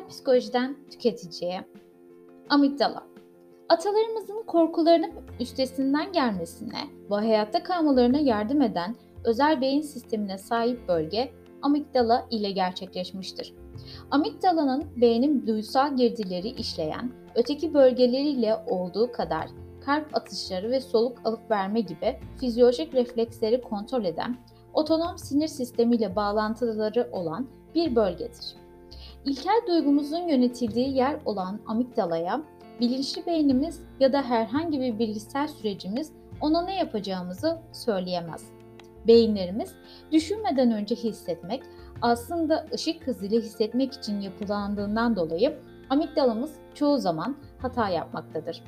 Temel psikolojiden tüketiciye. Amigdala. Atalarımızın korkularının üstesinden gelmesine ve hayatta kalmalarına yardım eden özel beyin sistemine sahip bölge amigdala ile gerçekleşmiştir. Amigdalanın beynin duysal girdileri işleyen öteki bölgeleriyle olduğu kadar kalp atışları ve soluk alıp verme gibi fizyolojik refleksleri kontrol eden otonom sinir sistemiyle bağlantıları olan bir bölgedir. İlkel duygumuzun yönetildiği yer olan amigdalaya bilinçli beynimiz ya da herhangi bir bilgisayar sürecimiz ona ne yapacağımızı söyleyemez. Beyinlerimiz düşünmeden önce hissetmek aslında ışık hızıyla hissetmek için yapılandığından dolayı amigdalamız çoğu zaman hata yapmaktadır.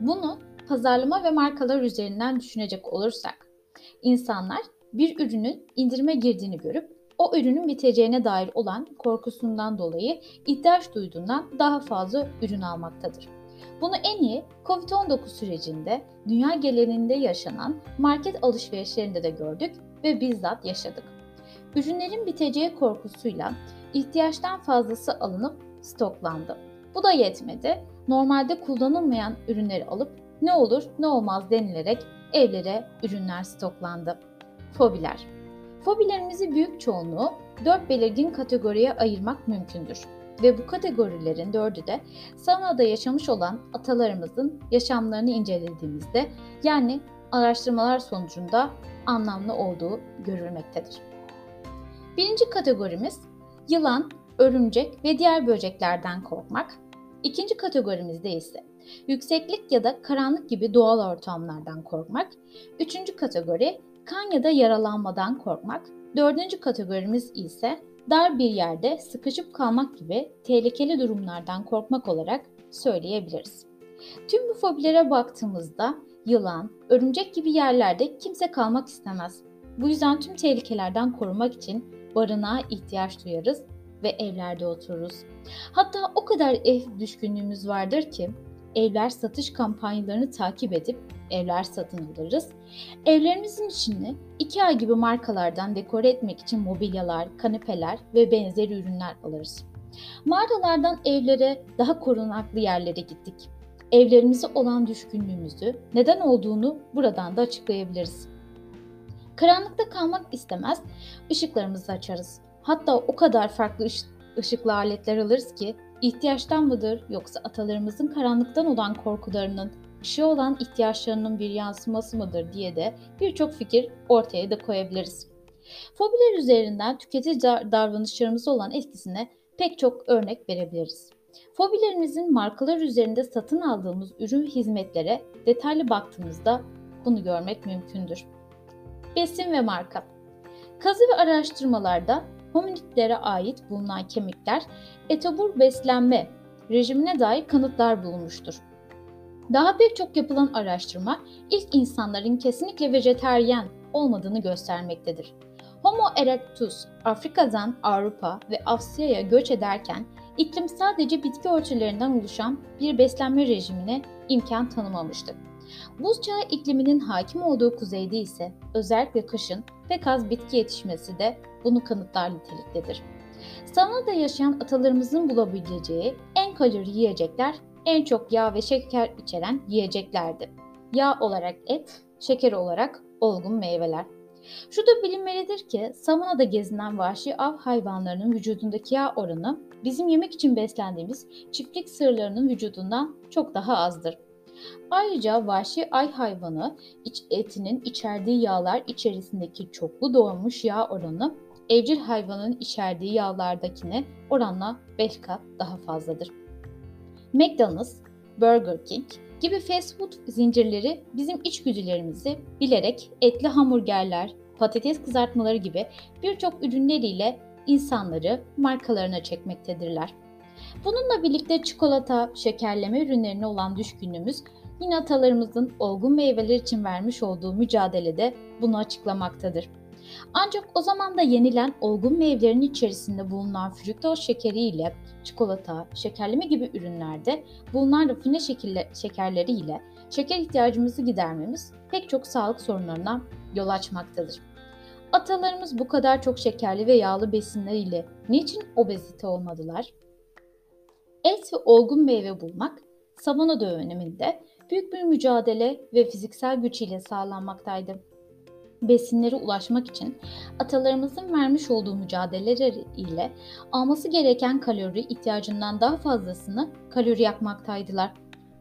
Bunu pazarlama ve markalar üzerinden düşünecek olursak, insanlar bir ürünün indirime girdiğini görüp o ürünün biteceğine dair olan korkusundan dolayı ihtiyaç duyduğundan daha fazla ürün almaktadır. Bunu en iyi COVID-19 sürecinde dünya genelinde yaşanan market alışverişlerinde de gördük ve bizzat yaşadık. Ürünlerin biteceği korkusuyla ihtiyaçtan fazlası alınıp stoklandı. Bu da yetmedi. Normalde kullanılmayan ürünleri alıp ne olur ne olmaz denilerek evlere ürünler stoklandı. Fobiler. Fobilerimizi büyük çoğunluğu dört belirgin kategoriye ayırmak mümkündür. Ve bu kategorilerin dördü de Sauna'da yaşamış olan atalarımızın yaşamlarını incelediğimizde yani araştırmalar sonucunda anlamlı olduğu görülmektedir. Birinci kategorimiz yılan, örümcek ve diğer böceklerden korkmak. İkinci kategorimizde ise yükseklik ya da karanlık gibi doğal ortamlardan korkmak. Üçüncü kategori kan ya da yaralanmadan korkmak. Dördüncü kategorimiz ise dar bir yerde sıkışıp kalmak gibi tehlikeli durumlardan korkmak olarak söyleyebiliriz. Tüm bu fobilere baktığımızda yılan, örümcek gibi yerlerde kimse kalmak istemez. Bu yüzden tüm tehlikelerden korumak için barınağa ihtiyaç duyarız ve evlerde otururuz. Hatta o kadar ev düşkünlüğümüz vardır ki evler satış kampanyalarını takip edip evler satın alırız. Evlerimizin içini IKEA gibi markalardan dekore etmek için mobilyalar, kanepeler ve benzeri ürünler alırız. Mağaralardan evlere daha korunaklı yerlere gittik. Evlerimize olan düşkünlüğümüzü neden olduğunu buradan da açıklayabiliriz. Karanlıkta kalmak istemez, ışıklarımızı açarız. Hatta o kadar farklı ışıklı aletler alırız ki ihtiyaçtan mıdır yoksa atalarımızın karanlıktan olan korkularının ışığı olan ihtiyaçlarının bir yansıması mıdır diye de birçok fikir ortaya da koyabiliriz. Fobiler üzerinden tüketici davranışlarımıza olan etkisine pek çok örnek verebiliriz. Fobilerimizin markalar üzerinde satın aldığımız ürün hizmetlere detaylı baktığımızda bunu görmek mümkündür. Besin ve marka Kazı ve araştırmalarda hominitlere ait bulunan kemikler etobur beslenme rejimine dair kanıtlar bulunmuştur. Daha pek çok yapılan araştırma ilk insanların kesinlikle vejeteryen olmadığını göstermektedir. Homo erectus Afrika'dan Avrupa ve Asya'ya göç ederken iklim sadece bitki örtülerinden oluşan bir beslenme rejimine imkan tanımamıştı. Buz çağı ikliminin hakim olduğu kuzeyde ise özellikle kışın pek az bitki yetişmesi de bunu kanıtlar niteliktedir. Savanada yaşayan atalarımızın bulabileceği en kalori yiyecekler en çok yağ ve şeker içeren yiyeceklerdi. Yağ olarak et, şeker olarak olgun meyveler. Şu da bilinmelidir ki savanada gezinen vahşi av hayvanlarının vücudundaki yağ oranı bizim yemek için beslendiğimiz çiftlik sığırlarının vücudundan çok daha azdır. Ayrıca vahşi ay hayvanı iç etinin içerdiği yağlar içerisindeki çoklu doğmuş yağ oranı evcil hayvanın içerdiği yağlardakine oranla 5 kat daha fazladır. McDonald's, Burger King gibi fast food zincirleri bizim içgüdülerimizi bilerek etli hamburgerler, patates kızartmaları gibi birçok ürünleriyle insanları markalarına çekmektedirler. Bununla birlikte çikolata, şekerleme ürünlerine olan düşkünlüğümüz yine atalarımızın olgun meyveler için vermiş olduğu mücadelede bunu açıklamaktadır. Ancak o zaman da yenilen olgun meyvelerin içerisinde bulunan fruktoz şekeri ile çikolata, şekerleme gibi ürünlerde bulunan rafine şekerleri ile şeker ihtiyacımızı gidermemiz pek çok sağlık sorunlarına yol açmaktadır. Atalarımız bu kadar çok şekerli ve yağlı besinler ile niçin obezite olmadılar? Et ve olgun meyve bulmak savana döneminde büyük bir mücadele ve fiziksel güç sağlanmaktaydı. Besinlere ulaşmak için atalarımızın vermiş olduğu mücadeleler ile alması gereken kalori ihtiyacından daha fazlasını kalori yakmaktaydılar.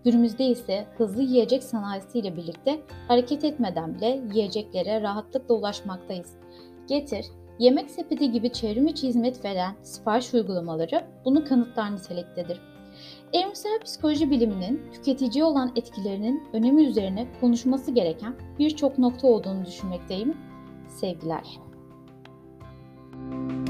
Günümüzde ise hızlı yiyecek sanayisiyle birlikte hareket etmeden bile yiyeceklere rahatlıkla ulaşmaktayız. Getir, Yemek sepeti gibi çevrim içi hizmet veren sipariş uygulamaları bunu kanıtlar niteliktedir. Evrimsel psikoloji biliminin tüketiciye olan etkilerinin önemi üzerine konuşması gereken birçok nokta olduğunu düşünmekteyim. Sevgiler. Müzik